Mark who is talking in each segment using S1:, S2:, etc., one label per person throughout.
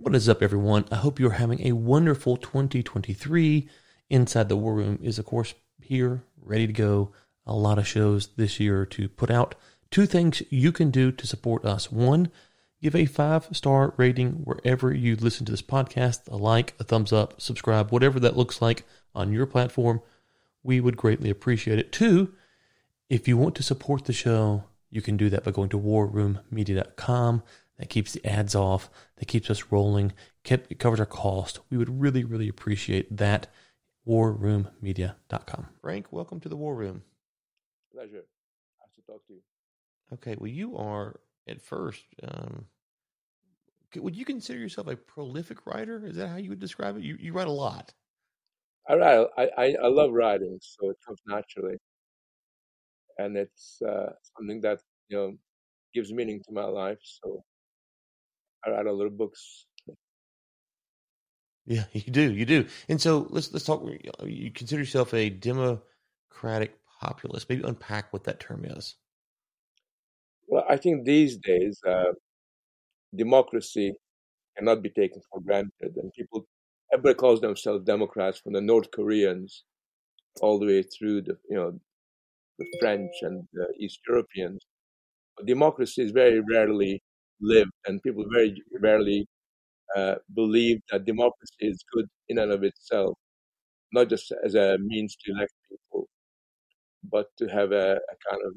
S1: What is up, everyone? I hope you're having a wonderful 2023. Inside the War Room is, of course, here, ready to go. A lot of shows this year to put out. Two things you can do to support us. One, give a five star rating wherever you listen to this podcast, a like, a thumbs up, subscribe, whatever that looks like on your platform. We would greatly appreciate it. Two, if you want to support the show, you can do that by going to warroommedia.com. That keeps the ads off. That keeps us rolling. It covers our cost. We would really, really appreciate that. Warroommedia.com. Frank, welcome to the War Room.
S2: Pleasure. Nice to talk to you.
S1: Okay, well, you are at first. Um, would you consider yourself a prolific writer? Is that how you would describe it? You you write a lot.
S2: I write. I I, I love writing, so it comes naturally, and it's uh, something that you know gives meaning to my life. So I write a little books.
S1: Yeah, you do, you do. And so let's let's talk. You consider yourself a democratic populist. Maybe unpack what that term is.
S2: Well, I think these days uh, democracy cannot be taken for granted, and people, everybody calls themselves Democrats, from the North Koreans all the way through the you know the French and the East Europeans. But democracy is very rarely lived, and people very rarely uh, believe that democracy is good in and of itself, not just as a means to elect people, but to have a, a kind of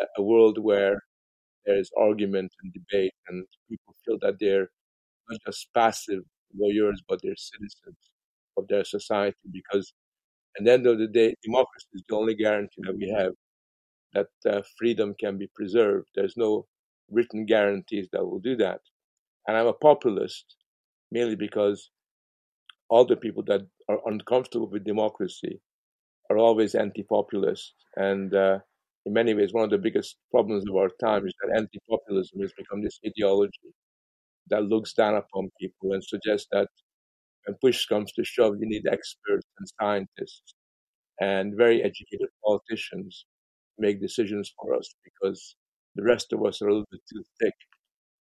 S2: a, a world where there is argument and debate, and people feel that they're not just passive lawyers, but they're citizens of their society. Because at the end of the day, democracy is the only guarantee that we have that uh, freedom can be preserved. There's no written guarantees that will do that. And I'm a populist mainly because all the people that are uncomfortable with democracy are always anti-populist. And uh, in many ways, one of the biggest problems of our time is that anti-populism has become this ideology that looks down upon people and suggests that when push comes to shove, you need experts and scientists and very educated politicians make decisions for us because the rest of us are a little bit too thick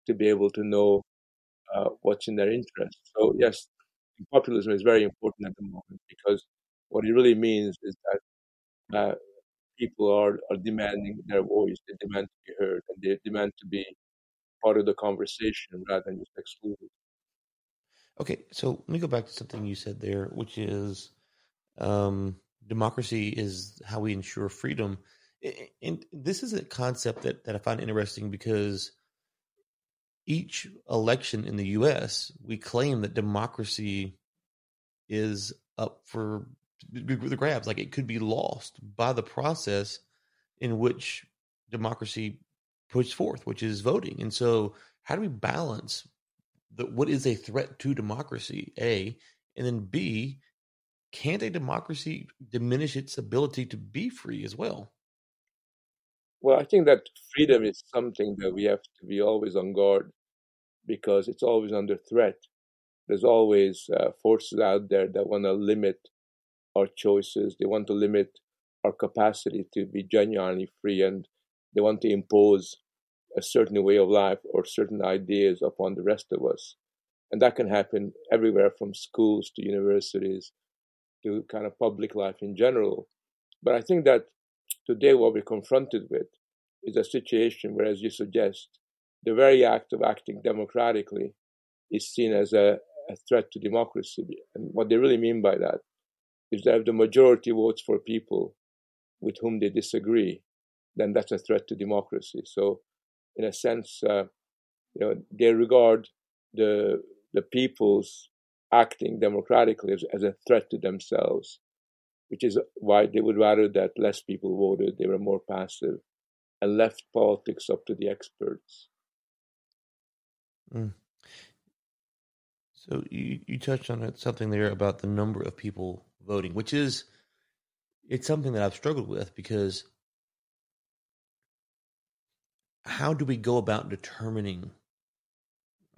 S2: to be able to know uh, what's in their interest. So yes, populism is very important at the moment because what it really means is that uh, people are, are demanding their voice, they demand to be heard, and they demand to be part of the conversation rather than just excluded.
S1: Okay, so let me go back to something you said there, which is um, democracy is how we ensure freedom. And this is a concept that, that I find interesting because each election in the U.S., we claim that democracy is up for the grabs. Like it could be lost by the process in which democracy puts forth, which is voting. And so, how do we balance the, what is a threat to democracy? A, and then B, can't a democracy diminish its ability to be free as well?
S2: Well, I think that freedom is something that we have to be always on guard because it's always under threat. There's always uh, forces out there that want to limit our choices. They want to limit our capacity to be genuinely free, and they want to impose a certain way of life or certain ideas upon the rest of us. And that can happen everywhere from schools to universities to kind of public life in general. But I think that Today, what we're confronted with is a situation where, as you suggest, the very act of acting democratically is seen as a, a threat to democracy. And what they really mean by that is that if the majority votes for people with whom they disagree, then that's a threat to democracy. So, in a sense, uh, you know, they regard the the people's acting democratically as, as a threat to themselves which is why they would rather that less people voted, they were more passive, and left politics up to the experts.
S1: Mm. So you, you touched on something there about the number of people voting, which is it's something that I've struggled with because how do we go about determining?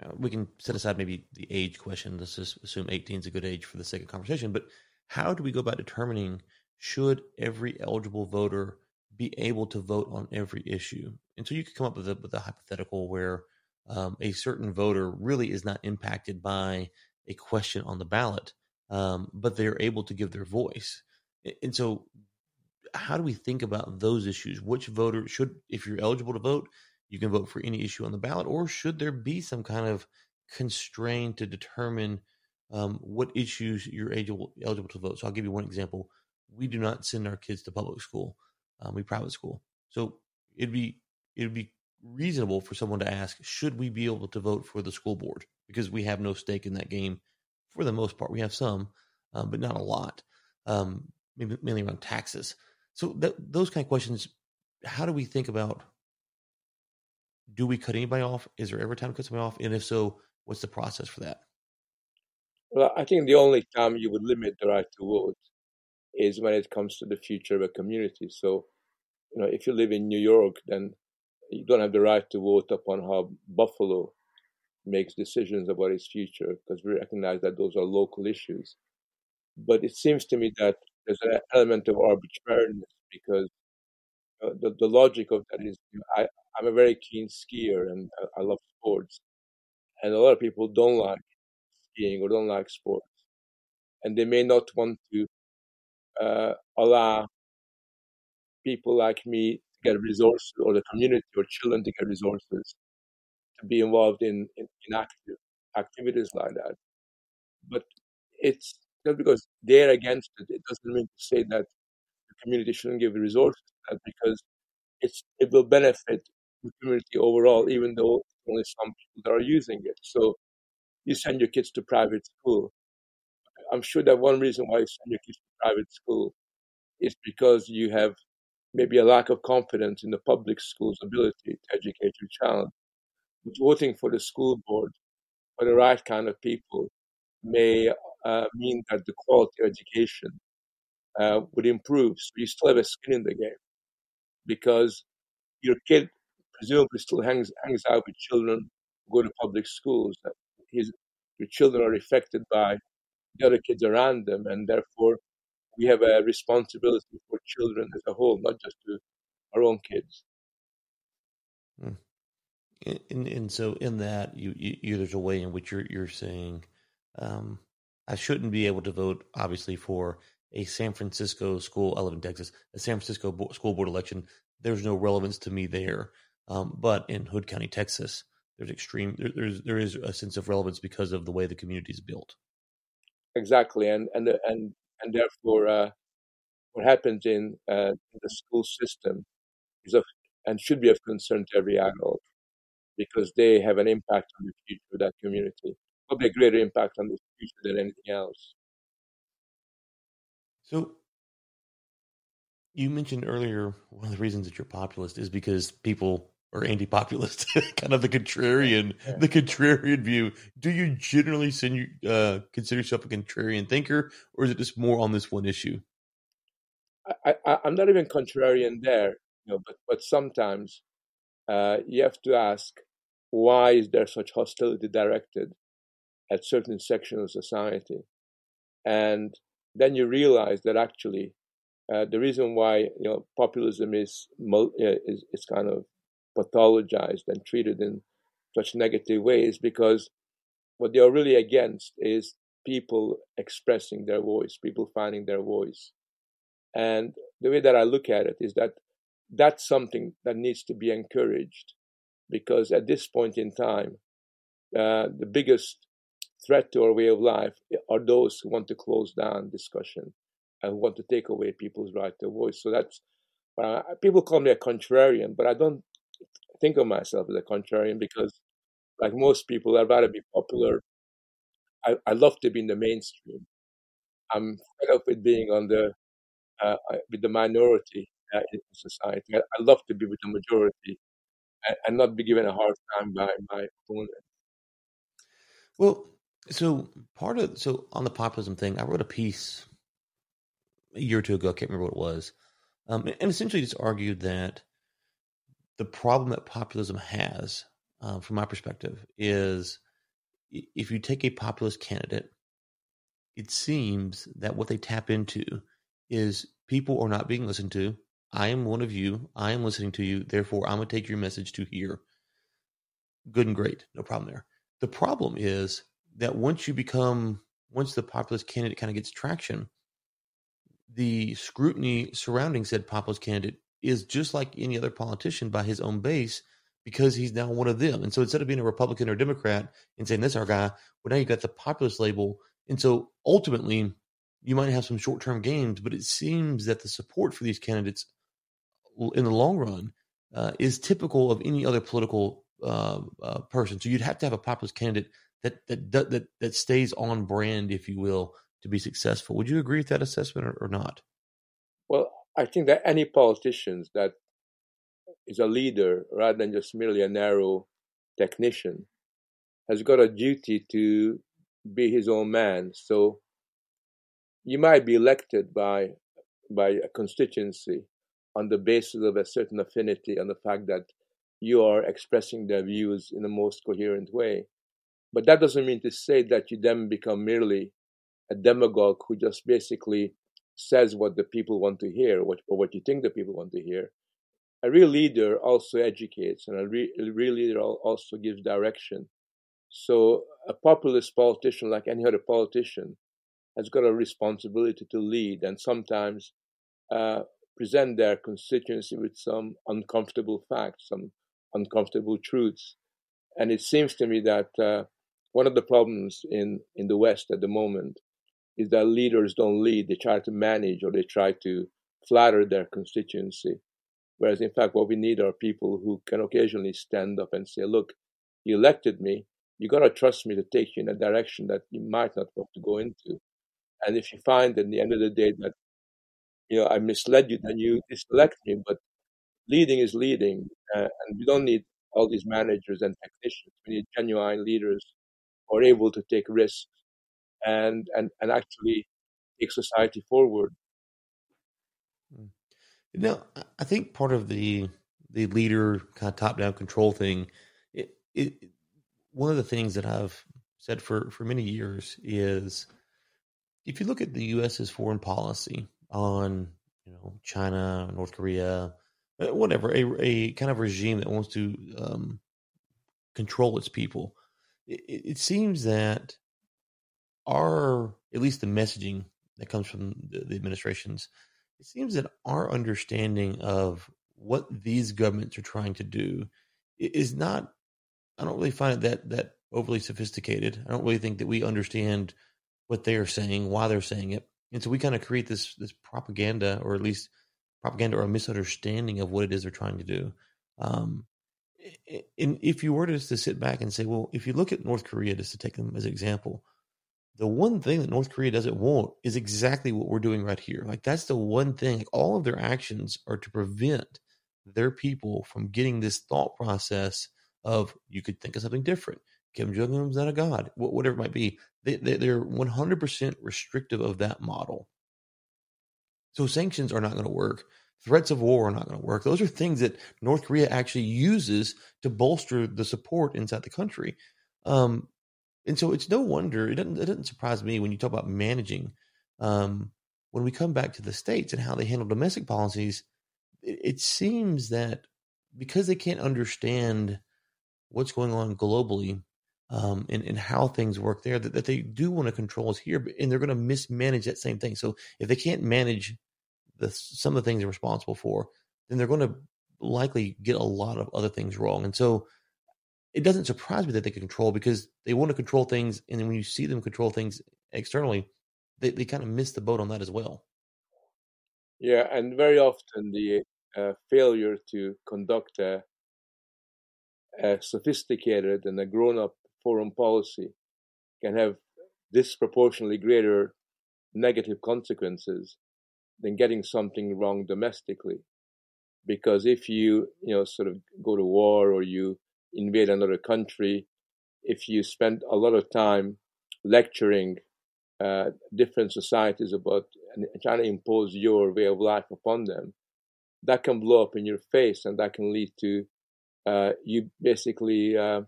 S1: Uh, we can set aside maybe the age question. Let's just assume 18 is a good age for the sake of conversation. But how do we go about determining should every eligible voter be able to vote on every issue? And so you could come up with a, with a hypothetical where um, a certain voter really is not impacted by a question on the ballot, um, but they're able to give their voice. And so, how do we think about those issues? Which voter should, if you're eligible to vote, you can vote for any issue on the ballot, or should there be some kind of constraint to determine um, what issues you're eligible, eligible to vote? So, I'll give you one example. We do not send our kids to public school; um, we private school. So, it'd be it'd be reasonable for someone to ask, should we be able to vote for the school board? Because we have no stake in that game for the most part. We have some, um, but not a lot, um, maybe mainly around taxes. So th- those kind of questions, how do we think about? Do we cut anybody off? Is there ever time to cut somebody off? And if so, what's the process for that?
S2: Well, I think the only time you would limit the right to vote is when it comes to the future of a community. So, you know, if you live in New York, then you don't have the right to vote upon how Buffalo makes decisions about its future because we recognize that those are local issues. But it seems to me that there's an element of arbitrariness because uh, the, the logic of that is you know, I, I'm a very keen skier and I, I love sports. And a lot of people don't like skiing or don't like sports. And they may not want to uh, allow people like me to get resources or the community or children to get resources to be involved in, in, in active activities like that. But it's just because they're against it, it doesn't mean to say that the community shouldn't give resources because it's it will benefit the community overall, even though only some people that are using it. So you send your kids to private school. I'm sure that one reason why you send your kids to private school is because you have maybe a lack of confidence in the public school's ability to educate your child. But voting for the school board for the right kind of people may uh, mean that the quality of education uh, would improve. So you still have a skin in the game because your kid presumably still hangs hangs out with children who go to public schools. His, your children are affected by the other kids around them, and therefore we have a responsibility for children as a whole, not just to our own kids.
S1: Hmm. And, and so, in that, you, you, there's a way in which you're you're saying, um, I shouldn't be able to vote, obviously, for a San Francisco school. I live in Texas. A San Francisco school board election. There's no relevance to me there. Um, but in Hood County, Texas, there's extreme. There, there's there is a sense of relevance because of the way the community is built.
S2: Exactly, and and and and therefore uh, what happens in, uh, in, the school system is of and should be of concern to every adult because they have an impact on the future of that community, probably a greater impact on the future than anything else.
S1: So, you mentioned earlier one of the reasons that you're populist is because people or anti-populist, kind of the contrarian, yeah. the contrarian view. Do you generally send you uh, consider yourself a contrarian thinker, or is it just more on this one issue?
S2: I, am not even contrarian there, you know, but but sometimes uh, you have to ask why is there such hostility directed at certain sections of society, and then you realize that actually uh, the reason why you know populism is is, is kind of pathologized and treated in such negative ways because what they are really against is people expressing their voice, people finding their voice. And the way that I look at it is that that's something that needs to be encouraged because at this point in time, uh, the biggest threat to our way of life are those who want to close down discussion and who want to take away people's right to voice. So that's uh, people call me a contrarian, but I don't think of myself as a contrarian because, like most people, I'd rather be popular. I, I love to be in the mainstream. I'm fed up with being on the uh, with the minority uh, in society. I, I, love to be with the majority and, and not be given a hard time by my opponent.
S1: Well, so part of so on the populism thing, I wrote a piece a year or two ago. I can't remember what it was, um, and essentially just argued that the problem that populism has, uh, from my perspective, is if you take a populist candidate, it seems that what they tap into is people are not being listened to. I am one of you. I am listening to you. Therefore, I'm going to take your message to here. good and great, no problem there. The problem is that once you become, once the populist candidate kind of gets traction, the scrutiny surrounding said populist candidate is just like any other politician by his own base because he's now one of them. And so instead of being a Republican or Democrat and saying this is our guy, well now you got the populist label. And so ultimately you might have some short term gains, but it seems that the support for these candidates in the long run uh, is typical of any other political uh, uh, person. So you'd have to have a populist candidate that that that that stays on brand, if you will, to be successful. Would you agree with that assessment or, or not?
S2: I think that any politicians that is a leader rather than just merely a narrow technician has got a duty to be his own man. So you might be elected by by a constituency on the basis of a certain affinity and the fact that you are expressing their views in the most coherent way. But that doesn't mean to say that you then become merely a demagogue who just basically says what the people want to hear what, or what you think the people want to hear. A real leader also educates, and a, re- a real leader also gives direction. So, a populist politician, like any other politician, has got a responsibility to lead and sometimes uh, present their constituency with some uncomfortable facts, some uncomfortable truths. And it seems to me that uh, one of the problems in, in the West at the moment is that leaders don't lead. They try to manage or they try to flatter their constituency. Whereas, in fact, what we need are people who can occasionally stand up and say, look, you elected me. You got to trust me to take you in a direction that you might not want to go into. And if you find at the end of the day that, you know, I misled you, then you diselect me. But leading is leading. Uh, and we don't need all these managers and technicians. We need genuine leaders who are able to take risks and and and actually take society forward.
S1: Hmm. No, I think part of the the leader kind of top down control thing, it, it one of the things that I've said for for many years is if you look at the U.S.'s foreign policy on you know China, North Korea, uh, whatever, a, a kind of regime that wants to um, control its people, it seems that our at least the messaging that comes from the, the administrations, it seems that our understanding of what these governments are trying to do is not. I don't really find it that that overly sophisticated. I don't really think that we understand what they are saying, why they're saying it, and so we kind of create this this propaganda, or at least propaganda or a misunderstanding of what it is they're trying to do. Um, and if you were to just to sit back and say, well, if you look at North Korea, just to take them as an example, the one thing that North Korea doesn't want is exactly what we're doing right here. Like that's the one thing. Like all of their actions are to prevent their people from getting this thought process of you could think of something different. Kim Jong Un's not a god, whatever it might be. They, they, they're 100% restrictive of that model. So sanctions are not going to work. Threats of war are not going to work. Those are things that North Korea actually uses to bolster the support inside the country. Um, and so it's no wonder it doesn't, it doesn't surprise me when you talk about managing. Um, when we come back to the states and how they handle domestic policies, it, it seems that because they can't understand what's going on globally um, and, and how things work there, that, that they do want to control us here, and they're going to mismanage that same thing. So if they can't manage the some of the things they're responsible for, then they're going to likely get a lot of other things wrong. And so it doesn't surprise me that they can control because they want to control things, and then when you see them control things externally, they, they kind of miss the boat on that as well.
S2: Yeah, and very often the uh, failure to conduct a, a sophisticated and a grown-up foreign policy can have disproportionately greater negative consequences than getting something wrong domestically. Because if you, you know, sort of go to war or you invade another country, if you spend a lot of time lecturing uh, different societies about and trying to impose your way of life upon them, that can blow up in your face and that can lead to uh, you basically uh,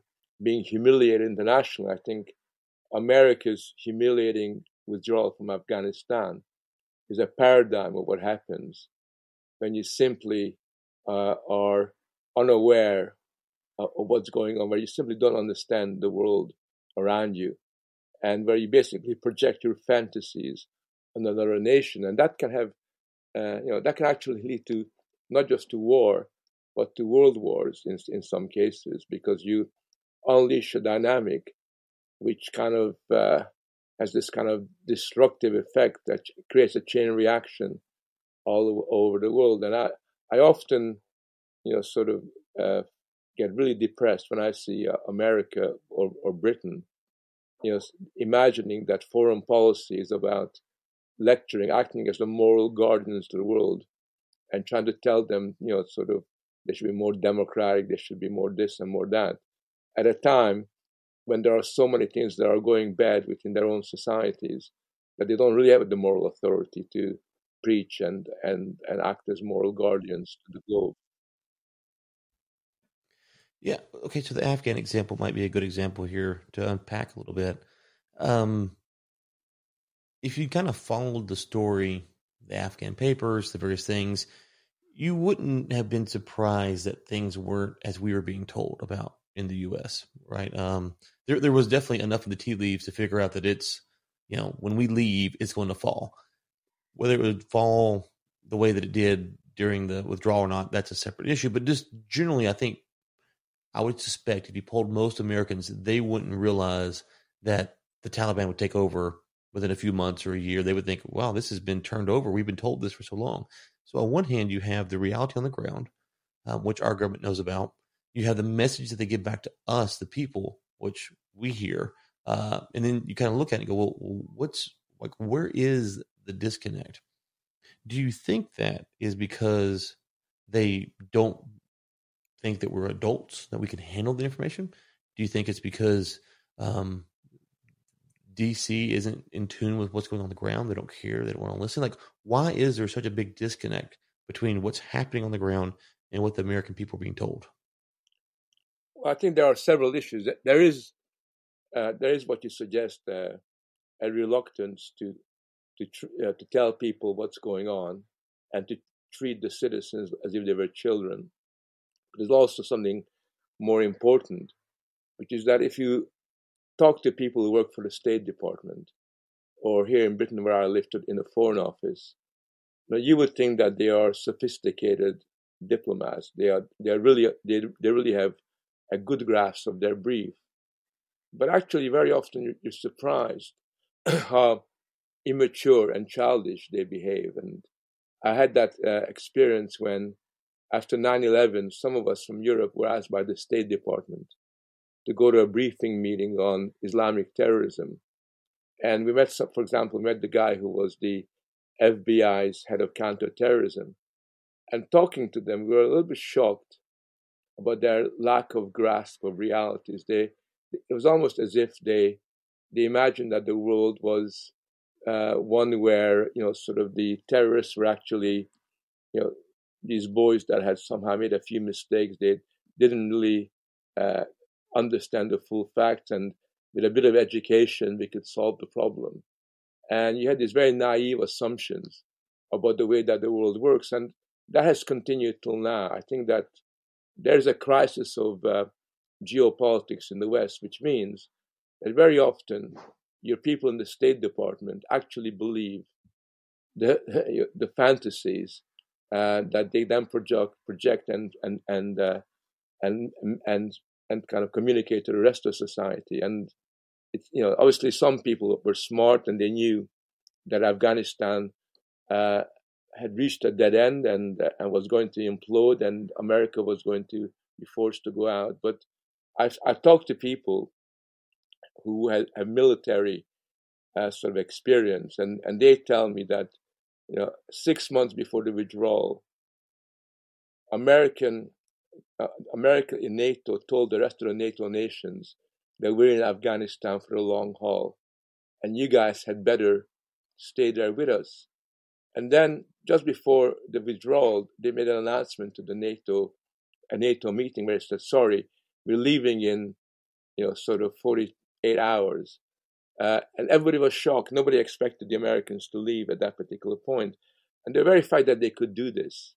S2: being humiliated internationally. I think America's humiliating withdrawal from Afghanistan is a paradigm of what happens when you simply uh, are unaware of what's going on, where you simply don't understand the world around you, and where you basically project your fantasies on another nation, and that can have, uh, you know, that can actually lead to not just to war, but to world wars in in some cases, because you unleash a dynamic which kind of uh, has this kind of disruptive effect that creates a chain reaction all over the world. And I, I often, you know, sort of uh, get really depressed when I see uh, America or, or Britain, you know, imagining that foreign policy is about lecturing, acting as the moral guardians to the world, and trying to tell them, you know, sort of they should be more democratic, they should be more this and more that. At a time when there are so many things that are going bad within their own societies that they don't really have the moral authority to preach and and and act as moral guardians to the globe.
S1: Yeah. Okay. So the Afghan example might be a good example here to unpack a little bit. Um, if you kind of followed the story, the Afghan papers, the various things, you wouldn't have been surprised that things weren't as we were being told about in the U.S. Right? Um, there there was definitely enough of the tea leaves to figure out that it's you know when we leave, it's going to fall. Whether it would fall the way that it did during the withdrawal or not, that's a separate issue. But just generally, I think I would suspect if you polled most Americans, they wouldn't realize that the Taliban would take over within a few months or a year. They would think, wow, this has been turned over. We've been told this for so long. So, on one hand, you have the reality on the ground, um, which our government knows about. You have the message that they give back to us, the people, which we hear. Uh, and then you kind of look at it and go, well, what's like, where is the disconnect? Do you think that is because they don't think that we're adults, that we can handle the information? Do you think it's because um, DC isn't in tune with what's going on the ground? They don't care. They don't want to listen. Like, why is there such a big disconnect between what's happening on the ground and what the American people are being told?
S2: Well, I think there are several issues. There is, uh, there is what you suggest, uh, a reluctance to to tr- uh, to tell people what's going on and to treat the citizens as if they were children. There's also something more important, which is that if you talk to people who work for the State Department, or here in Britain where I lived in the Foreign Office, you would think that they are sophisticated diplomats. They are they are really they, they really have a good grasp of their brief. But actually, very often you're surprised how immature and childish they behave. And I had that uh, experience when, after 9 11, some of us from Europe were asked by the State Department to go to a briefing meeting on Islamic terrorism. And we met, for example, met the guy who was the FBI's head of counterterrorism. And talking to them, we were a little bit shocked about their lack of grasp of realities. They, it was almost as if they, they imagined that the world was uh, one where you know sort of the terrorists were actually you know these boys that had somehow made a few mistakes. They didn't really uh, understand the full facts and with a bit of education we could solve the problem. And you had these very naive assumptions about the way that the world works and that has continued till now. I think that there's a crisis of uh, geopolitics in the west which means that very often your people in the State Department actually believe the the fantasies uh, that they then project project and and and uh, and and and kind of communicate to the rest of society. And it's you know obviously some people were smart and they knew that Afghanistan uh, had reached a dead end and uh, and was going to implode and America was going to be forced to go out. But I've I've talked to people who have, have military uh, sort of experience, and and they tell me that you know six months before the withdrawal, American uh, America in NATO told the rest of the NATO nations that we're in Afghanistan for the long haul, and you guys had better stay there with us. And then just before the withdrawal, they made an announcement to the NATO, a NATO meeting where they said, "Sorry, we're leaving in, you know, sort of 48 hours. Uh, and everybody was shocked. Nobody expected the Americans to leave at that particular point. And the very fact that they could do this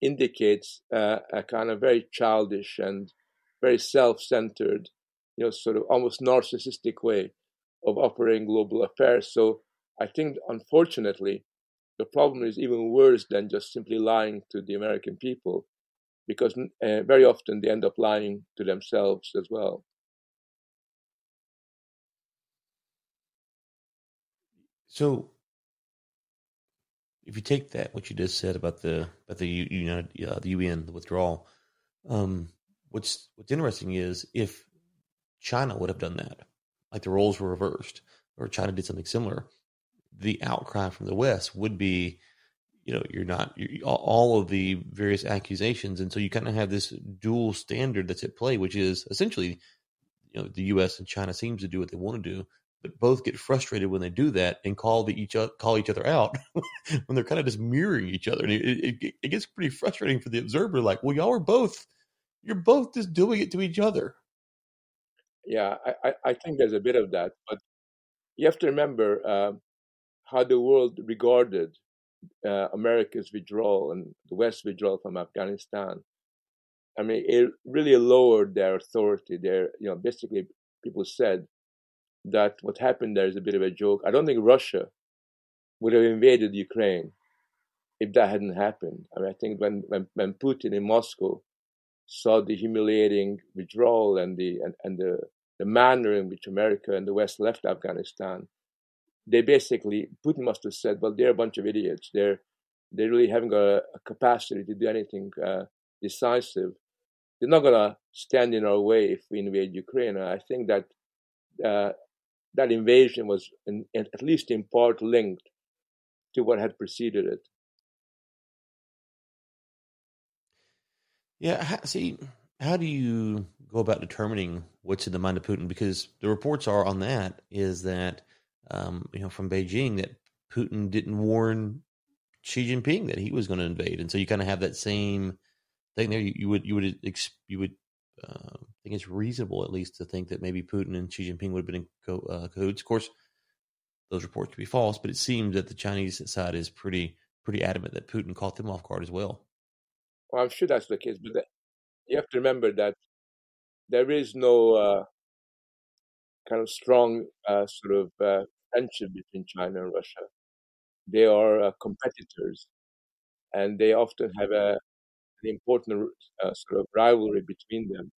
S2: indicates uh, a kind of very childish and very self-centered, you know, sort of almost narcissistic way of operating global affairs. So I think, unfortunately, the problem is even worse than just simply lying to the American people, because uh, very often they end up lying to themselves as well.
S1: So, if you take that, what you just said about the about the United uh, the UN the withdrawal, um, what's what's interesting is if China would have done that, like the roles were reversed, or China did something similar, the outcry from the West would be, you know, you're not you're, all of the various accusations, and so you kind of have this dual standard that's at play, which is essentially, you know, the U.S. and China seems to do what they want to do, but both get frustrated when they do that and call the each other, call each other out when they're kind of just mirroring each other, and it, it, it gets pretty frustrating for the observer. Like, well, y'all are both, you're both just doing it to each other.
S2: Yeah, I, I think there's a bit of that, but you have to remember uh, how the world regarded uh, America's withdrawal and the West's withdrawal from Afghanistan. I mean, it really lowered their authority. There, you know, basically, people said that what happened there is a bit of a joke. I don't think Russia would have invaded Ukraine if that hadn't happened. I mean, I think when when, when Putin in Moscow saw the humiliating withdrawal and the and, and the the manner in which America and the West left Afghanistan, they basically Putin must have said, "Well, they're a bunch of idiots. They're they really haven't got a, a capacity to do anything uh, decisive. They're not gonna stand in our way if we invade Ukraine." I think that uh, that invasion was, in, at least in part, linked to what had preceded it.
S1: Yeah, see, how do you go about determining what's in the mind of Putin? Because the reports are on that is that um, you know from Beijing that Putin didn't warn Xi Jinping that he was going to invade, and so you kind of have that same thing there. You, you would you would you would uh, think it's reasonable at least to think that maybe Putin and Xi Jinping would have been in co- uh, cahoots. Of course, those reports could be false, but it seems that the Chinese side is pretty pretty adamant that Putin caught them off guard as well.
S2: Well, I'm sure that's the case, but you have to remember that there is no uh, kind of strong uh, sort of uh, friendship between China and Russia. They are uh, competitors, and they often have a, an important uh, sort of rivalry between them.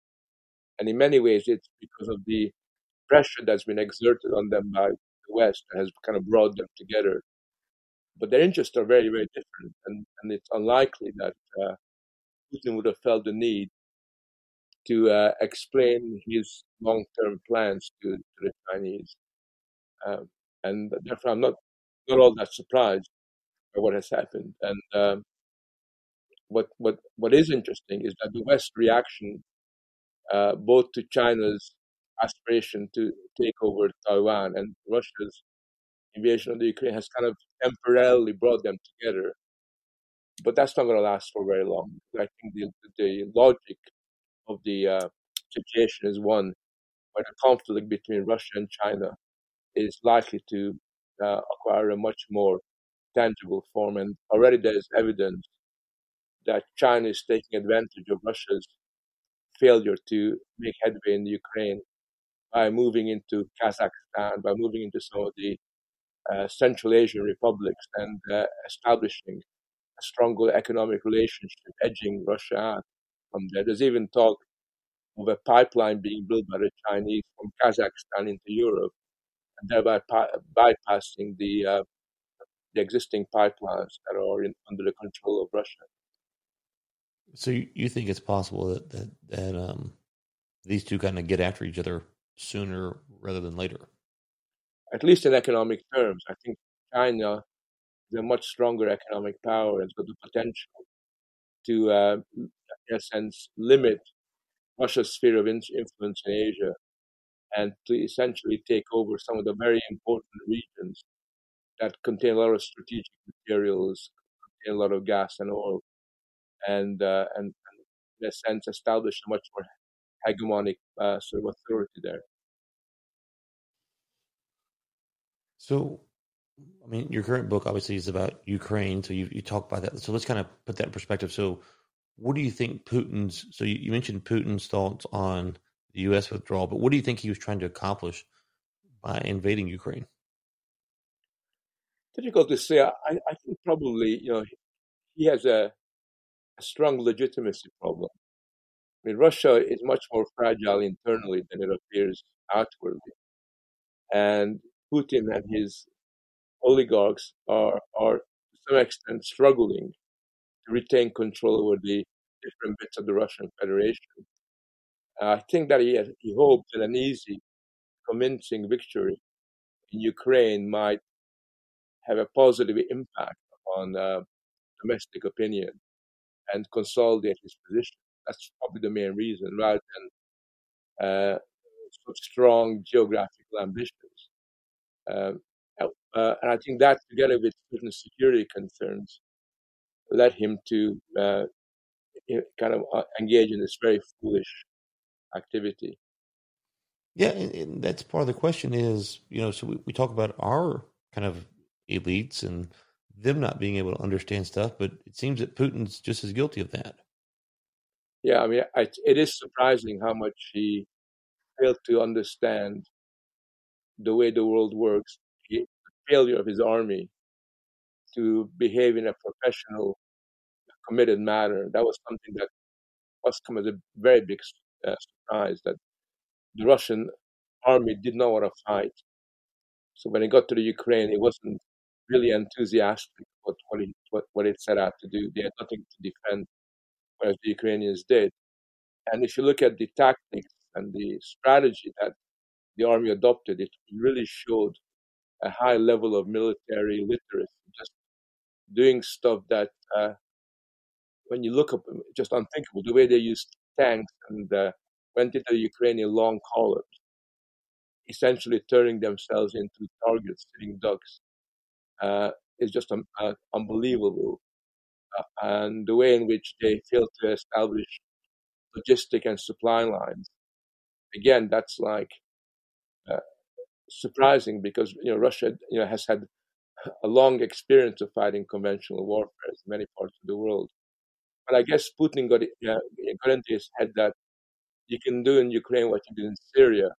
S2: And in many ways, it's because of the pressure that's been exerted on them by the West that has kind of brought them together. But their interests are very, very different, and, and it's unlikely that uh, Putin would have felt the need to uh, explain his long-term plans to, to the Chinese. Um, and therefore, I'm not not all that surprised by what has happened. And um, what what what is interesting is that the West reaction, uh, both to China's aspiration to take over Taiwan and Russia's invasion of the Ukraine, has kind of temporarily brought them together. But that's not going to last for very long. I think the the logic of the uh, situation is one where the conflict between Russia and China is likely to uh, acquire a much more tangible form. And already there is evidence that China is taking advantage of Russia's failure to make headway in Ukraine by moving into Kazakhstan, by moving into some of the uh, Central Asian republics and uh, establishing a stronger economic relationship, edging Russia out from there. There's even talk of a pipeline being built by the Chinese from Kazakhstan into Europe, and thereby pi- bypassing the uh, the existing pipelines that are in, under the control of Russia.
S1: So you think it's possible that that, that um, these two kind of get after each other sooner rather than later?
S2: At least in economic terms, I think China is a much stronger economic power has got the potential to, uh, in a sense, limit Russia's sphere of influence in Asia and to essentially take over some of the very important regions that contain a lot of strategic materials, contain a lot of gas and oil, and uh, and, in a sense establish a much more hegemonic uh, sort of authority there.
S1: So, I mean, your current book obviously is about Ukraine, so you you talk about that. So let's kind of put that in perspective. So, what do you think Putin's? So you, you mentioned Putin's thoughts on the U.S. withdrawal, but what do you think he was trying to accomplish by invading Ukraine?
S2: Difficult to say. I, I think probably you know he has a, a strong legitimacy problem. I mean, Russia is much more fragile internally than it appears outwardly, and Putin and his oligarchs are are to some extent struggling to retain control over the different bits of the Russian Federation. I think that he, he hoped that an easy, convincing victory in Ukraine might have a positive impact on uh, domestic opinion and consolidate his position. That's probably the main reason, rather than uh, strong geographical ambitions. Um, uh, and I think that, together with certain security concerns, led him to uh, kind of uh, engage in this very foolish activity.
S1: Yeah, and, that's part of the question is, you know, so we, we talk about our kind of elites and them not being able to understand stuff, but it seems that Putin's just as guilty of that.
S2: Yeah, I mean, I, it is surprising how much he failed to understand the way the world works, the failure of his army to behave in a professional, committed manner. That was something that was come as a very big uh, surprise that the Russian army did not want to fight. So when it got to the Ukraine, it wasn't really enthusiastic about what it, what, what it set out to do. They had nothing to defend, whereas the Ukrainians did. And if you look at the tactics and the strategy that the army adopted, it really showed a high level of military literacy, just doing stuff that, uh, when you look up, just unthinkable. The way they used tanks and uh, went into the Ukrainian long columns, essentially turning themselves into targets, sitting ducks uh, is just um, uh, unbelievable. Uh, and the way in which they failed to establish logistic and supply lines, again, that's like uh, surprising because you know Russia you know has had a long experience of fighting conventional warfare in many parts of the world. But I guess Putin got, it, uh, got into his head that you can do in Ukraine what you did in Syria.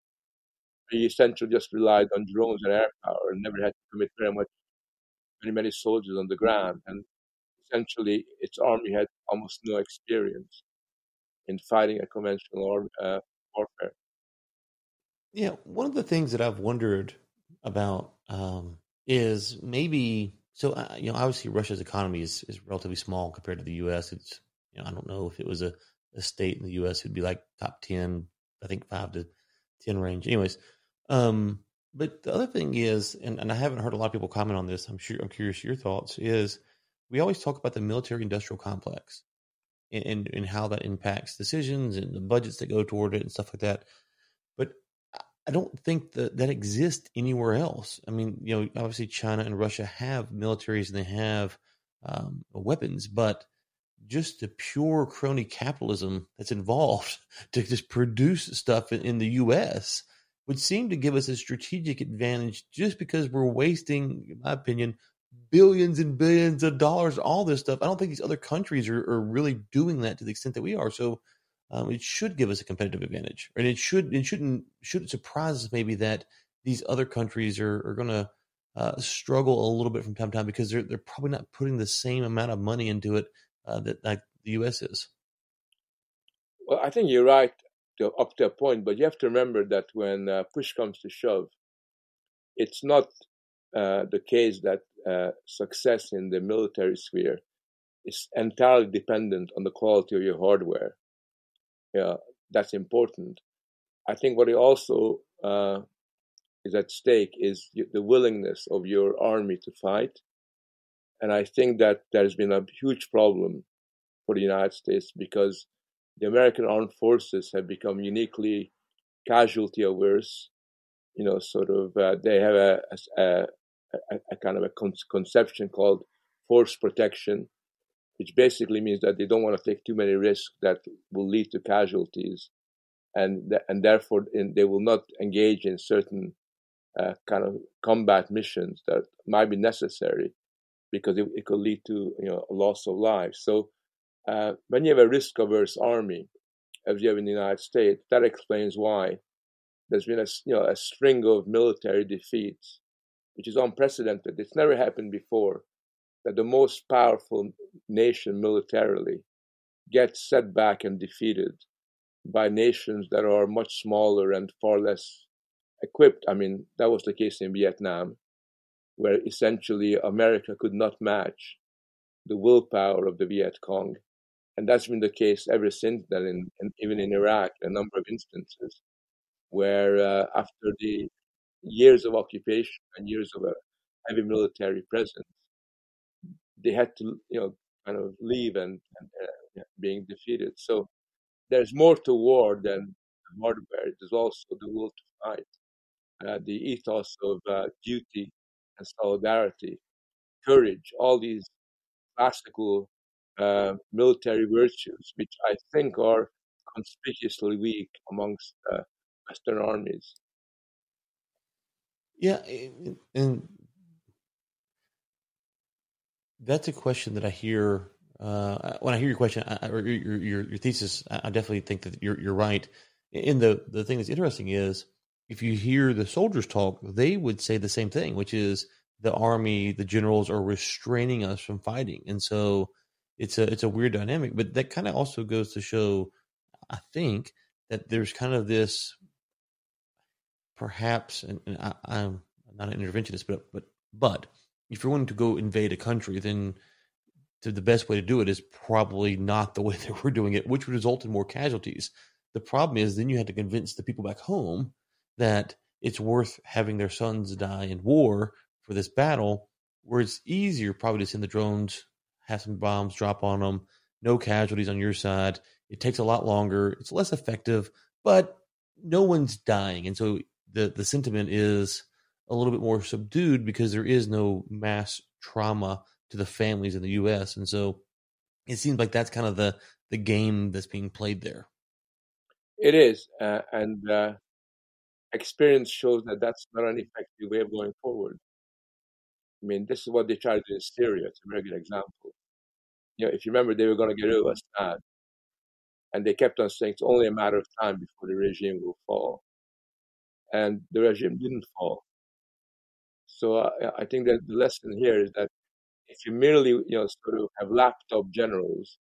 S2: He essentially just relied on drones and air power and never had to commit very much many, many soldiers on the ground. And essentially, its army had almost no experience in fighting a conventional uh, warfare.
S1: Yeah, one of the things that I've wondered about um, is maybe so. Uh, you know, obviously Russia's economy is, is relatively small compared to the U.S. It's you know I don't know if it was a, a state in the U.S. it'd be like top ten, I think five to ten range. Anyways, um, but the other thing is, and, and I haven't heard a lot of people comment on this. I'm sure I'm curious your thoughts. Is we always talk about the military industrial complex and, and, and how that impacts decisions and the budgets that go toward it and stuff like that. But I don't think that that exists anywhere else. I mean, you know, obviously China and Russia have militaries and they have um, weapons, but just the pure crony capitalism that's involved to just produce stuff in, in the U.S would seem to give us a strategic advantage just because we're wasting, in my opinion, billions and billions of dollars, all this stuff. I don't think these other countries are, are really doing that to the extent that we are. So um, it should give us a competitive advantage, and it should it shouldn't shouldn't surprise us maybe that these other countries are are going to uh, struggle a little bit from time to time because they're they're probably not putting the same amount of money into it uh, that like the U.S. is.
S2: Well, I think you're right to, up to a point, but you have to remember that when uh, push comes to shove, it's not uh, the case that uh, success in the military sphere is entirely dependent on the quality of your hardware. Yeah, that's important. I think what also uh, is at stake is the willingness of your army to fight. And I think that there's been a huge problem for the United States because the American armed forces have become uniquely casualty averse. You know, sort of, uh, they have a, a, a, a, kind of a con- conception called force protection, which basically means that they don't want to take too many risks that will lead to casualties, and th- and therefore in, they will not engage in certain uh, kind of combat missions that might be necessary because it, it could lead to you know a loss of lives. So Uh, when you have a risk averse army, as you have in the United States, that explains why there's been a, you know, a string of military defeats, which is unprecedented. It's never happened before that the most powerful nation militarily gets set back and defeated by nations that are much smaller and far less equipped. I mean, that was the case in Vietnam, where essentially America could not match the willpower of the Viet Cong. And that's been the case ever since then, in, in, even in Iraq, a number of instances where uh, after the years of occupation and years of a heavy military presence, they had to, you know, kind of leave and, and uh, being defeated. So there's more to war than hardware. There's also the will to fight, uh, the ethos of uh, duty and solidarity, courage, all these classical uh, military virtues, which I think are conspicuously weak amongst uh, Western armies.
S1: Yeah, and that's a question that I hear uh, when I hear your question or your, your, your thesis. I definitely think that you're you're right. And the the thing that's interesting is if you hear the soldiers talk, they would say the same thing, which is the army, the generals are restraining us from fighting, and so it's a it's a weird dynamic. But that kind of also goes to show, I think, that there's kind of this perhaps, and, and I, I'm not an interventionist, but but but if you're wanting to go invade a country, then the best way to do it is probably not the way that we're doing it, which would result in more casualties. The problem is then you have to convince the people back home that it's worth having their sons die in war for this battle, where it's easier probably to send the drones, have some bombs drop on them, no casualties on your side. It takes a lot longer. It's less effective, but no one's dying. And so the, the sentiment is a little bit more subdued because there is no mass trauma to the families in the U.S. And so it seems like that's kind of the the game that's being played there.
S2: It is, uh, and uh, experience shows that that's not an effective way of going forward. I mean, this is what they tried to do in Syria. It's a very good example. You know, if you remember, they were going to get rid of Assad, and they kept on saying it's only a matter of time before the regime will fall, and the regime didn't fall. So uh, I think that the lesson here is that if you merely, you know, sort of have laptop generals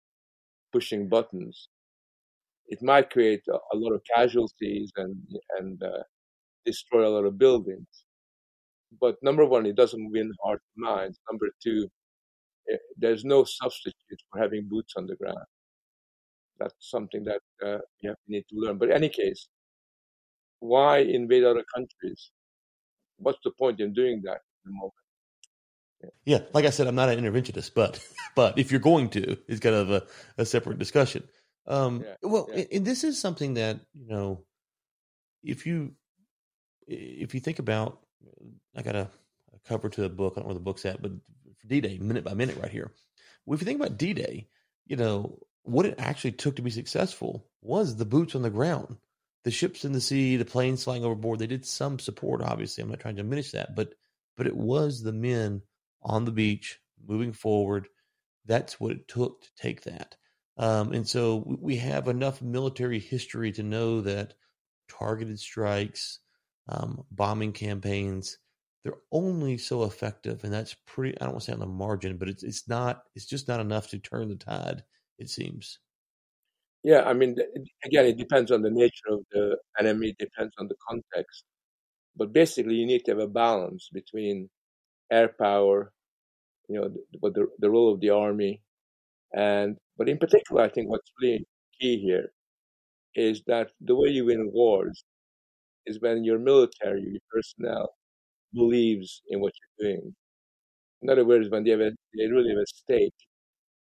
S2: pushing buttons, it might create a, a lot of casualties and and uh, destroy a lot of buildings. But number one, it doesn't win hearts and minds. Number two, it, eh, there's no substitute for having boots on the ground. That's something that uh, you have, need to learn. But in any case, why invade other countries? What's the point in doing that at the moment?
S1: Yeah, like I said, I'm not an interventionist, but but if you're going to, it's kind of a, a separate discussion. Um, yeah, well, yeah. and this is something that you know, if you if you think about, I got a, a cover to a book. I don't know where the book's at, but D-Day, minute by minute, right here. Well, if you think about D-Day, you know what it actually took to be successful was the boots on the ground, the ships in the sea, the planes flying overboard. They did some support, obviously. I'm not trying to diminish that, but but it was the men on the beach, moving forward. That's what it took to take that. Um, and so we have enough military history to know that targeted strikes, um, bombing campaigns, they're only so effective. And that's pretty, I don't want to say on the margin, but it's, it's not, it's just not enough to turn the tide, it seems.
S2: Yeah, I mean, again, it depends on the nature of the enemy, it depends on the context. But basically, you need to have a balance between air power, you know, the, the, the role of the army. And, but in particular, I think what's really key here is that the way you win wars is when your military, your personnel believes in what you're doing. In other words, when they, have a, they really have a stake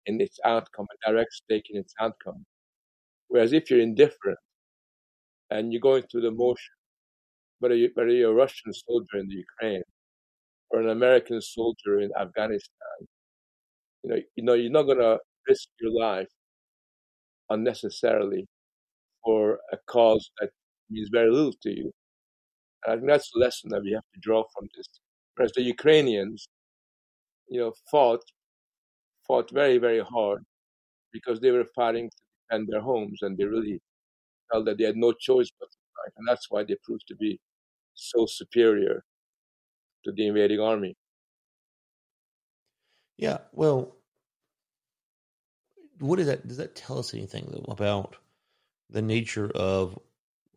S2: in its outcome, a direct stake in its outcome. Whereas if you're indifferent and you're going through the motion, whether, you, whether you're a Russian soldier in the Ukraine or an American soldier in Afghanistan. You know, you know, you're not going to risk your life unnecessarily for a cause that means very little to you. And I think that's the lesson that we have to draw from this. Whereas the Ukrainians, you know, fought fought very, very hard because they were fighting to defend their homes and they really felt that they had no choice but to fight. And that's why they proved to be so superior to the invading army.
S1: Yeah, well, what is that does that tell us anything about the nature of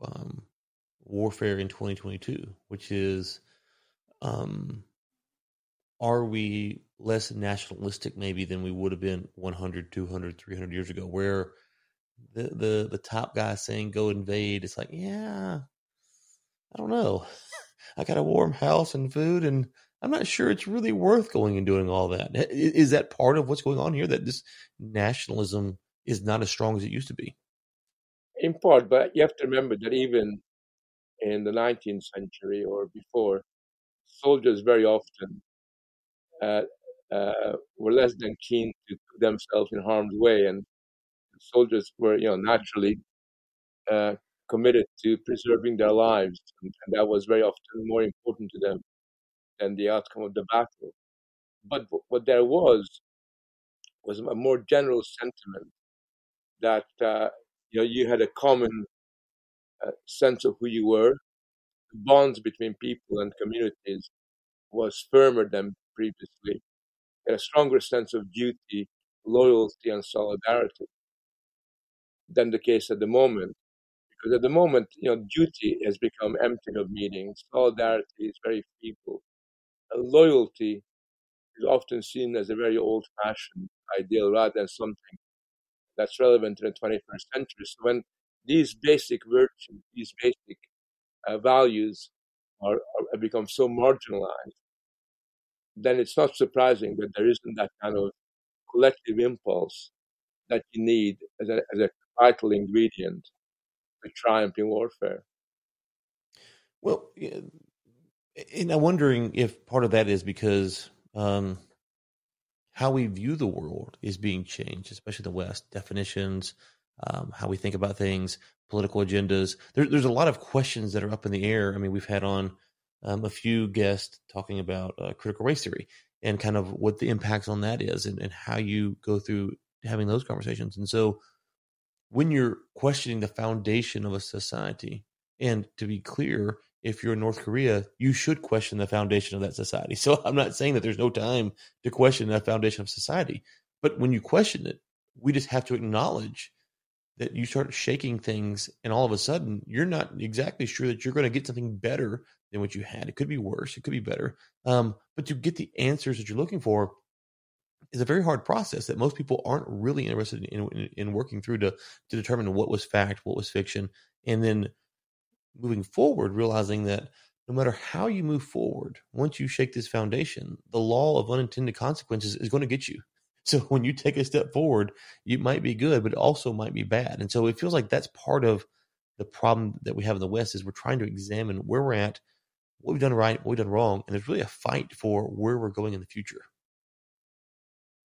S1: um, warfare in 2022, which is, um, are we less nationalistic maybe than we would have been 100, 200, 300 years ago, where the the the top guy saying go invade, it's like, yeah, I don't know. I got a warm house and food, and I'm not sure it's really worth going and doing all that. Is that part of what's going on here? That this nationalism is not as strong as it used to be?
S2: In part, but you have to remember that even in the 19th century or before, soldiers very often uh, uh, were less than keen to put themselves in harm's way, and soldiers were, you know, naturally uh, committed to preserving their lives, and, and, that was very often more important to them than the outcome of the battle. But what there was was a more general sentiment that uh, you know you had a common sense of who you were. The bonds between people and communities was firmer than previously. a stronger sense of duty, loyalty, and solidarity than the case at the moment. Because at the moment, you know, duty has become empty of meaning. Solidarity is very feeble. And loyalty is often seen as a very old-fashioned ideal rather than something that's relevant in the 21st century. So when these basic virtues, these basic uh, values are, are, become so marginalized, then it's not surprising that there isn't that kind of collective impulse that you need as a, as a vital ingredient to triumph in warfare.
S1: Well, and I'm wondering if part of that is because um, how we view the world is being changed, especially the West. Definitions, um, how we think about things, political agendas. There, there's a lot of questions that are up in the air. I mean, we've had on um, a few guests talking about uh, critical race theory and kind of what the impacts on that is and, and how you go through having those conversations. And so when you're questioning the foundation of a society, and to be clear, if you're in North Korea, you should question the foundation of that society. So I'm not saying that there's no time to question that foundation of society. But when you question it, we just have to acknowledge that you start shaking things and all of a sudden you're not exactly sure that you're going to get something better than what you had. It could be worse, it could be better. Um, but to get the answers that you're looking for is a very hard process that most people aren't really interested in, in, in working through to to determine what was fact, what was fiction, and then moving forward, realizing that no matter how you move forward, once you shake this foundation, the law of unintended consequences is going to get you. So when you take a step forward, you might be good, but it also might be bad. And so it feels like that's part of the problem that we have in the West is we're trying to examine where we're at, what we've done right, what we've done wrong, and there's really a fight for where we're going in the future.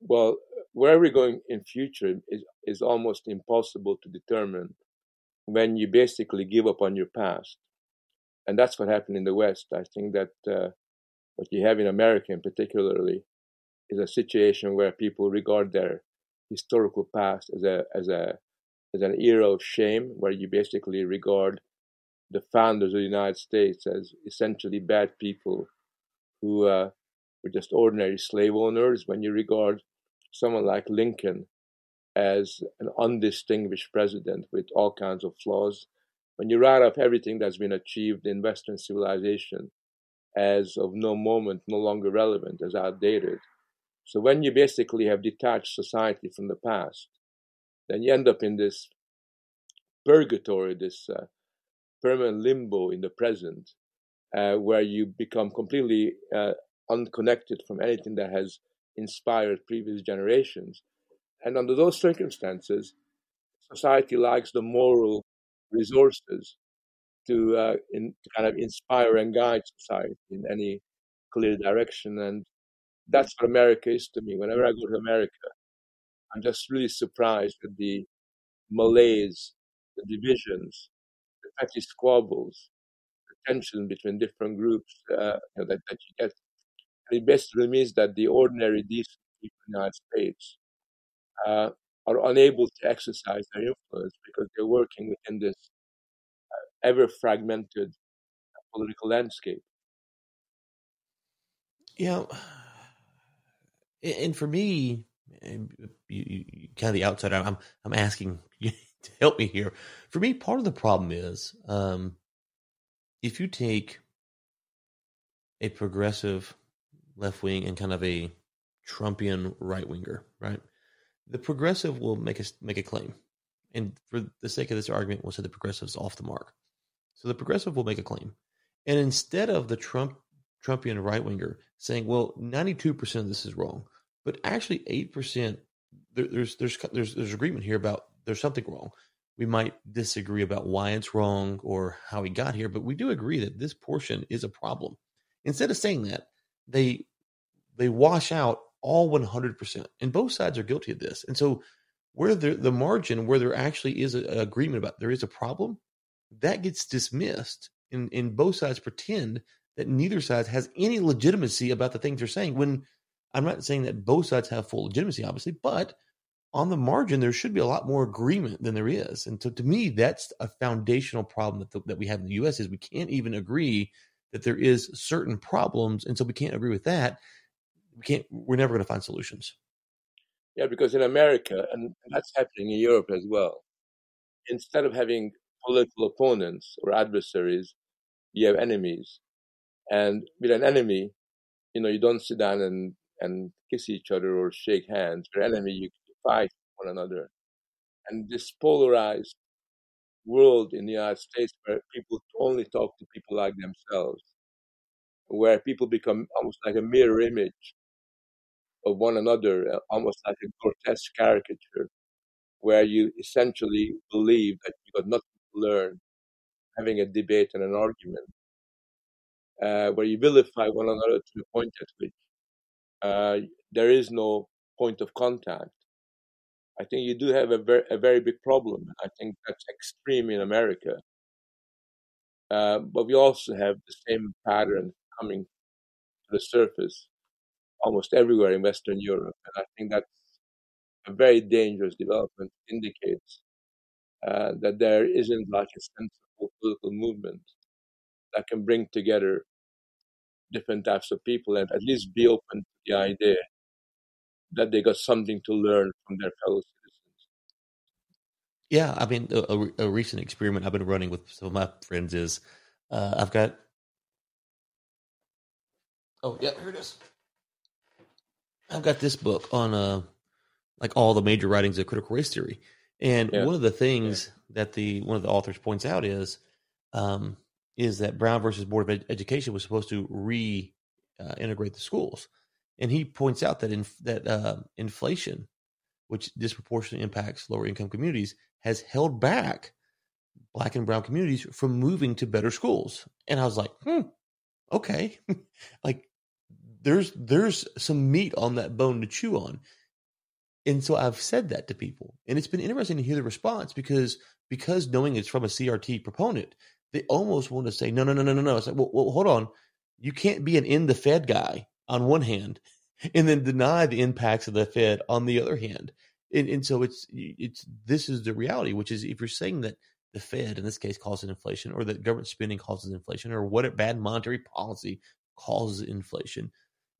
S2: Well, where are we're going in future is, is almost impossible to determine when you basically give up on your past. And that's what happened in the West. I think that uh, what you have in America, in particularly, is a situation where people regard their historical past as a as a as an era of shame, where you basically regard the founders of the United States as essentially bad people who uh, were just ordinary slave owners. When you regard someone like Lincoln as an undistinguished president with all kinds of flaws, when you write off everything that's been achieved in Western civilization as of no moment, no longer relevant, as outdated. So when you basically have detached society from the past, then you end up in this purgatory, this uh, permanent limbo in the present, uh, where you become completely uh, unconnected from anything that has inspired previous generations. And under those circumstances, society lacks the moral resources to, uh, in, to kind of inspire and guide society in any clear direction. And that's what America is to me. Whenever I go to America, I'm just really surprised at the malaise, the divisions, the petty squabbles, the tension between different groups uh, you know, that, that you get it basically means that the ordinary decent people in the United States uh, are unable to exercise their influence because they're working within this uh, ever fragmented political landscape.
S1: Yeah, and for me, you, you, kind of the outsider. I'm I'm asking you to help me here. For me, part of the problem is um, if you take a progressive left wing and kind of a Trumpian right winger, right? The progressive will make a make a claim, and for the sake of this argument, we'll say the progressive is off the mark. So the progressive will make a claim, and instead of the Trump Trumpian right winger saying, "Well, ninety two percent of this is wrong," but actually eight percent, there, there's there's there's there's agreement here about there's something wrong. We might disagree about why it's wrong or how we got here, but we do agree that this portion is a problem. Instead of saying that, they they wash out all 100%. And both sides are guilty of this. And so where the, the margin where there actually is an agreement about there is a problem, that gets dismissed and, and both sides pretend that neither side has any legitimacy about the things they're saying when I'm not saying that both sides have full legitimacy, obviously, but on the margin, there should be a lot more agreement than there is. And so to me, that's a foundational problem that, the, that we have in the U.S. is we can't even agree that there is certain problems. And so we can't agree with that. We can't, we're never going to find solutions.
S2: Yeah, because in America, and that's happening in Europe as well, instead of having political opponents or adversaries, you have enemies. And with an enemy, you know, you don't sit down and, and kiss each other or shake hands. With an enemy, you fight one another. And this polarized world in the United States where people only talk to people like themselves, where people become almost like a mirror image of one another, uh, almost like a grotesque caricature, where you essentially believe that you got nothing to learn having a debate and an argument, uh, where you vilify one another to the point at which uh, there is no point of contact. I think you do have a very, a very big problem. I think that's extreme in America. Uh, but we also have the same pattern coming to the surface almost everywhere in Western Europe. And I think that's a very dangerous development. Indicates uh, that there isn't like a sensible political movement that can bring together different types of people and at least be open to the idea that they got something to learn from their fellow citizens.
S1: Yeah, I mean, a, a recent experiment I've been running with some of my friends is uh, I've got. Oh yeah, here it is. I've got this book on uh, like all the major writings of critical race theory, and yeah. one of the things yeah. that the one of the authors points out is um, is that Brown versus Board of Ed- Education was supposed to re uh, the schools, and he points out that in that uh, inflation, which disproportionately impacts lower income communities, has held back black and brown communities from moving to better schools. And I was like, hmm, okay, like there's there's some meat on that bone to chew on. And so I've said that to people, and it's been interesting to hear the response because because knowing it's from a CRT proponent, they almost want to say, no, no, no, no, no, no. It's like, well, well hold on, you can't be an end the Fed guy on one hand and then deny the impacts of the Fed on the other hand. And, and so it's it's this is the reality, which is if you're saying that the Fed in this case causes inflation, or that government spending causes inflation, or what bad monetary policy causes inflation,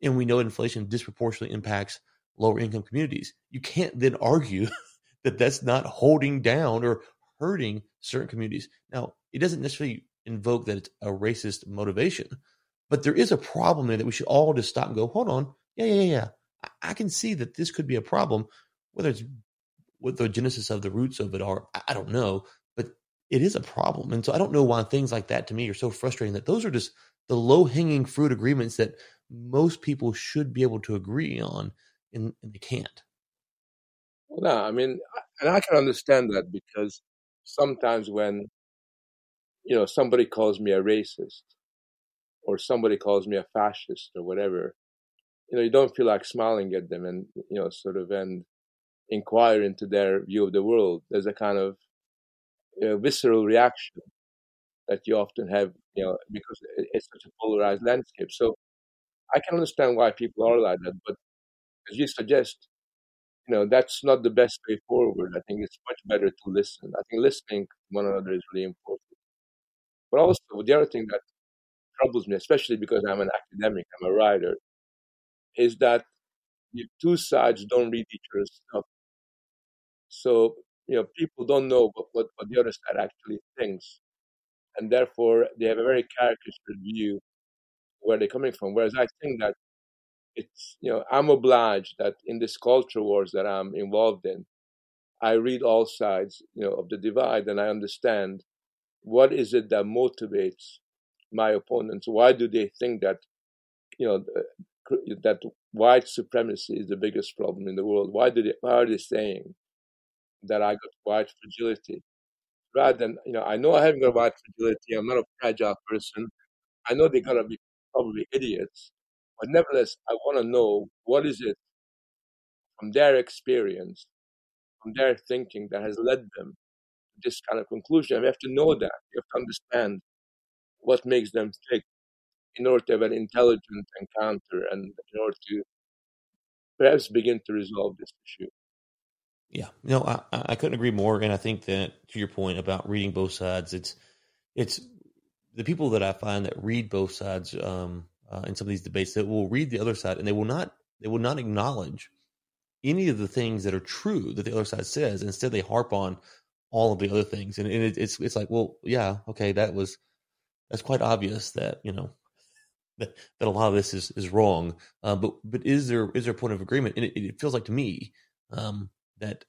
S1: and we know inflation disproportionately impacts lower income communities, you can't then argue that that's not holding down or hurting certain communities. Now, it doesn't necessarily invoke that it's a racist motivation, but there is a problem there that we should all just stop and go, hold on, yeah, yeah, yeah. I, I can see that this could be a problem, whether it's what the genesis of the roots of it are, I don't know, but it is a problem. And so I don't know why things like that to me are so frustrating that those are just the low hanging fruit agreements that most people should be able to agree on and, and they can't.
S2: Well, no, I mean, and I can understand that because sometimes when, you know, somebody calls me a racist or somebody calls me a fascist or whatever, you know, you don't feel like smiling at them and, you know, sort of and inquire into their view of the world. There's a kind of visceral reaction that you often have, you know, because it's such a polarized landscape. So I can understand why people are like that, but as you suggest, you know, that's not the best way forward. I think it's much better to listen. I think listening to one another is really important. But also, the other thing that troubles me, especially because I'm an academic, I'm a writer, is that the two sides don't read each other's stuff. So, you know, people don't know what, what, what the other side actually thinks. And therefore, they have a very caricatured view where they're coming from. Whereas I think that it's, you know, I'm obliged that in this culture wars that I'm involved in, I read all sides, you know, of the divide and I understand what is it that motivates my opponents? Why do they think that, you know, that white supremacy is the biggest problem in the world? Why do they, why are they saying that I got white fragility? Rather than, you know, I know I haven't got white fragility. I'm not a fragile person. I know they're to be probably idiots. But nevertheless, I want to know what is it from their experience, from their thinking that has led them this kind of conclusion. We have to know that. We have to understand what makes them tick in order to have an intelligent encounter and in order to perhaps begin to resolve this issue.
S1: Yeah, no, I, I couldn't agree more. And I think that to your point about reading both sides, it's it's the people that I find that read both sides um, uh, in some of these debates that will read the other side and they will not they will not acknowledge any of the things that are true that the other side says. Instead, they harp on all of the other things, and, and it, it's it's like, well, yeah, okay, that was that's quite obvious that you know that, that a lot of this is is wrong. Uh, but but is there is there a point of agreement? And it, it feels like to me um, that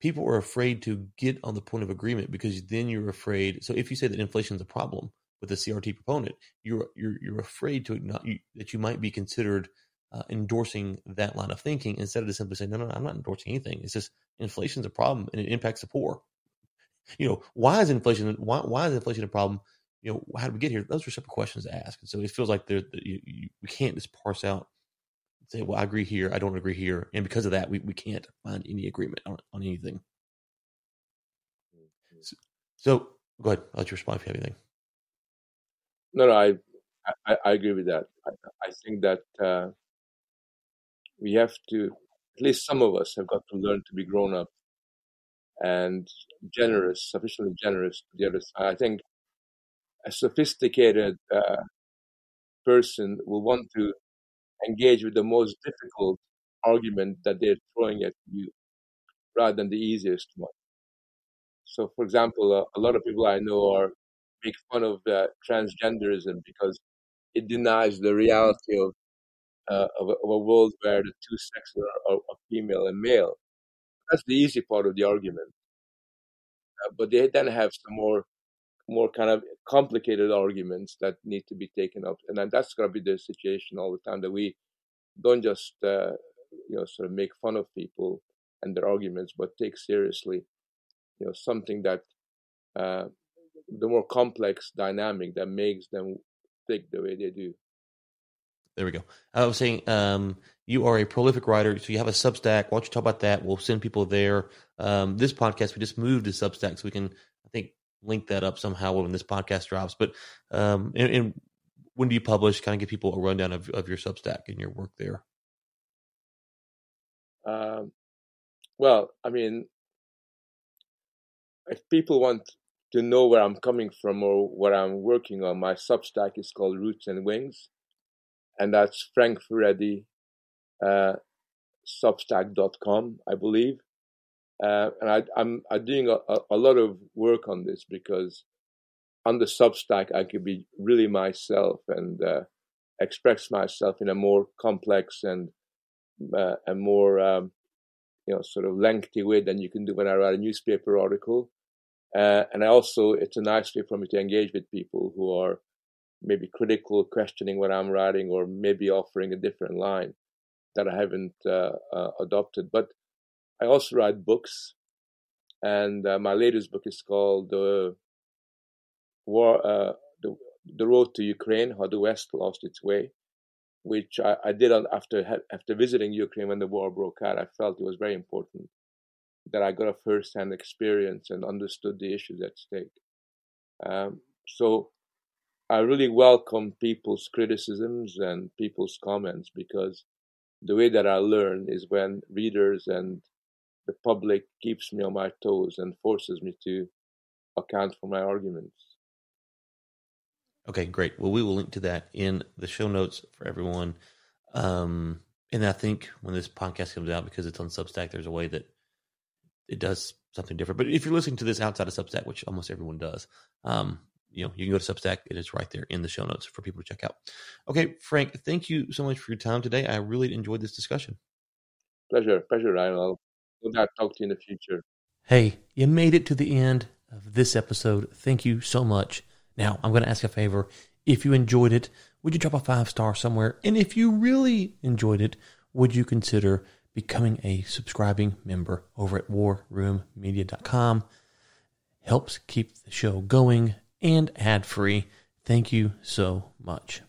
S1: people are afraid to get on the point of agreement because then you're afraid. So if you say that inflation is a problem with a CRT proponent, you're you're you're afraid to acknowledge that you might be considered uh, endorsing that line of thinking instead of just simply saying, no, no, I'm not endorsing anything. It's just inflation is a problem and it impacts the poor. You know, why is inflation why why is inflation a problem? You know, how did we get here? Those are separate questions to ask. And so it feels like there you, you, we can't just parse out say, well, I agree here, I don't agree here, and because of that, we, we can't find any agreement on, on anything. Mm-hmm. So, so, go ahead. I'll let you respond if you have anything.
S2: No, no, I I, I agree with that. I, I think that uh, we have to, at least some of us have got to learn to be grown up and generous, sufficiently generous to the other side. I think a sophisticated uh, person will want to engage with the most difficult argument that they're throwing at you rather than the easiest one. So, for example, uh, a lot of people I know are make fun of uh, transgenderism because it denies the reality of, uh, of, a, of, a, world where the two sexes are, are, female and male. That's the easy part of the argument. Uh, but they then have some more more kind of complicated arguments that need to be taken up, and that's going to be the situation all the time that we don't just uh, you know sort of make fun of people and their arguments, but take seriously you know something that uh, the more complex dynamic that makes them think the way they do.
S1: There we go. I was saying um, you are a prolific writer, so you have a Substack. Why don't you talk about that? We'll send people there. Um, this podcast we just moved to Substack, so we can I think link that up somehow when this podcast drops. But um, and, and when do you publish? Kind of give people a rundown of, of your Substack and your work there.
S2: Um, well, I mean, if people want to know where I'm coming from or what I'm working on, my Substack is called Roots and Wings, and that's Frank Furedi, uh, Substack.com, I believe. Uh, and I, am I'm, I'm doing a, a, lot of work on this because on the Substack I could be really myself and uh, express myself in a more complex and uh, a more um, you know sort of lengthy way than you can do when I write a newspaper article. Uh, and I also it's a nice way for me to engage with people who are maybe critical, questioning what I'm writing, or maybe offering a different line that I haven't uh, uh, adopted. But I also write books, and uh, my latest book is called "The War, uh, the, the Road to Ukraine: How the West Lost Its Way," which I, I did after after visiting Ukraine when the war broke out. I felt it was very important that I got a first-hand experience and understood the issues at stake. Um, so I really welcome people's criticisms and people's comments because the way that I learn is when readers and the public keeps me on my toes and forces me to account for my arguments.
S1: Okay, great. Well, we will link to that in the show notes for everyone. Um, and I think when this podcast comes out, because it's on Substack, there's a way that it does something different. But if you're listening to this outside of Substack, which almost everyone does, um, you know, you can go to Substack. It is right there in the show notes for people to check out. Okay, Frank, thank you so much for your time today. I really enjoyed this discussion.
S2: Pleasure, pleasure, Ryan. I'll no doubt talk to you in the future.
S1: Hey, you made it to the end of this episode. Thank you so much. Now, I'm going to ask a favor. If you enjoyed it, would you drop a five star somewhere? And if you really enjoyed it, would you consider becoming a subscribing member over at warroommedia.com? Helps keep the show going and ad free. Thank you so much.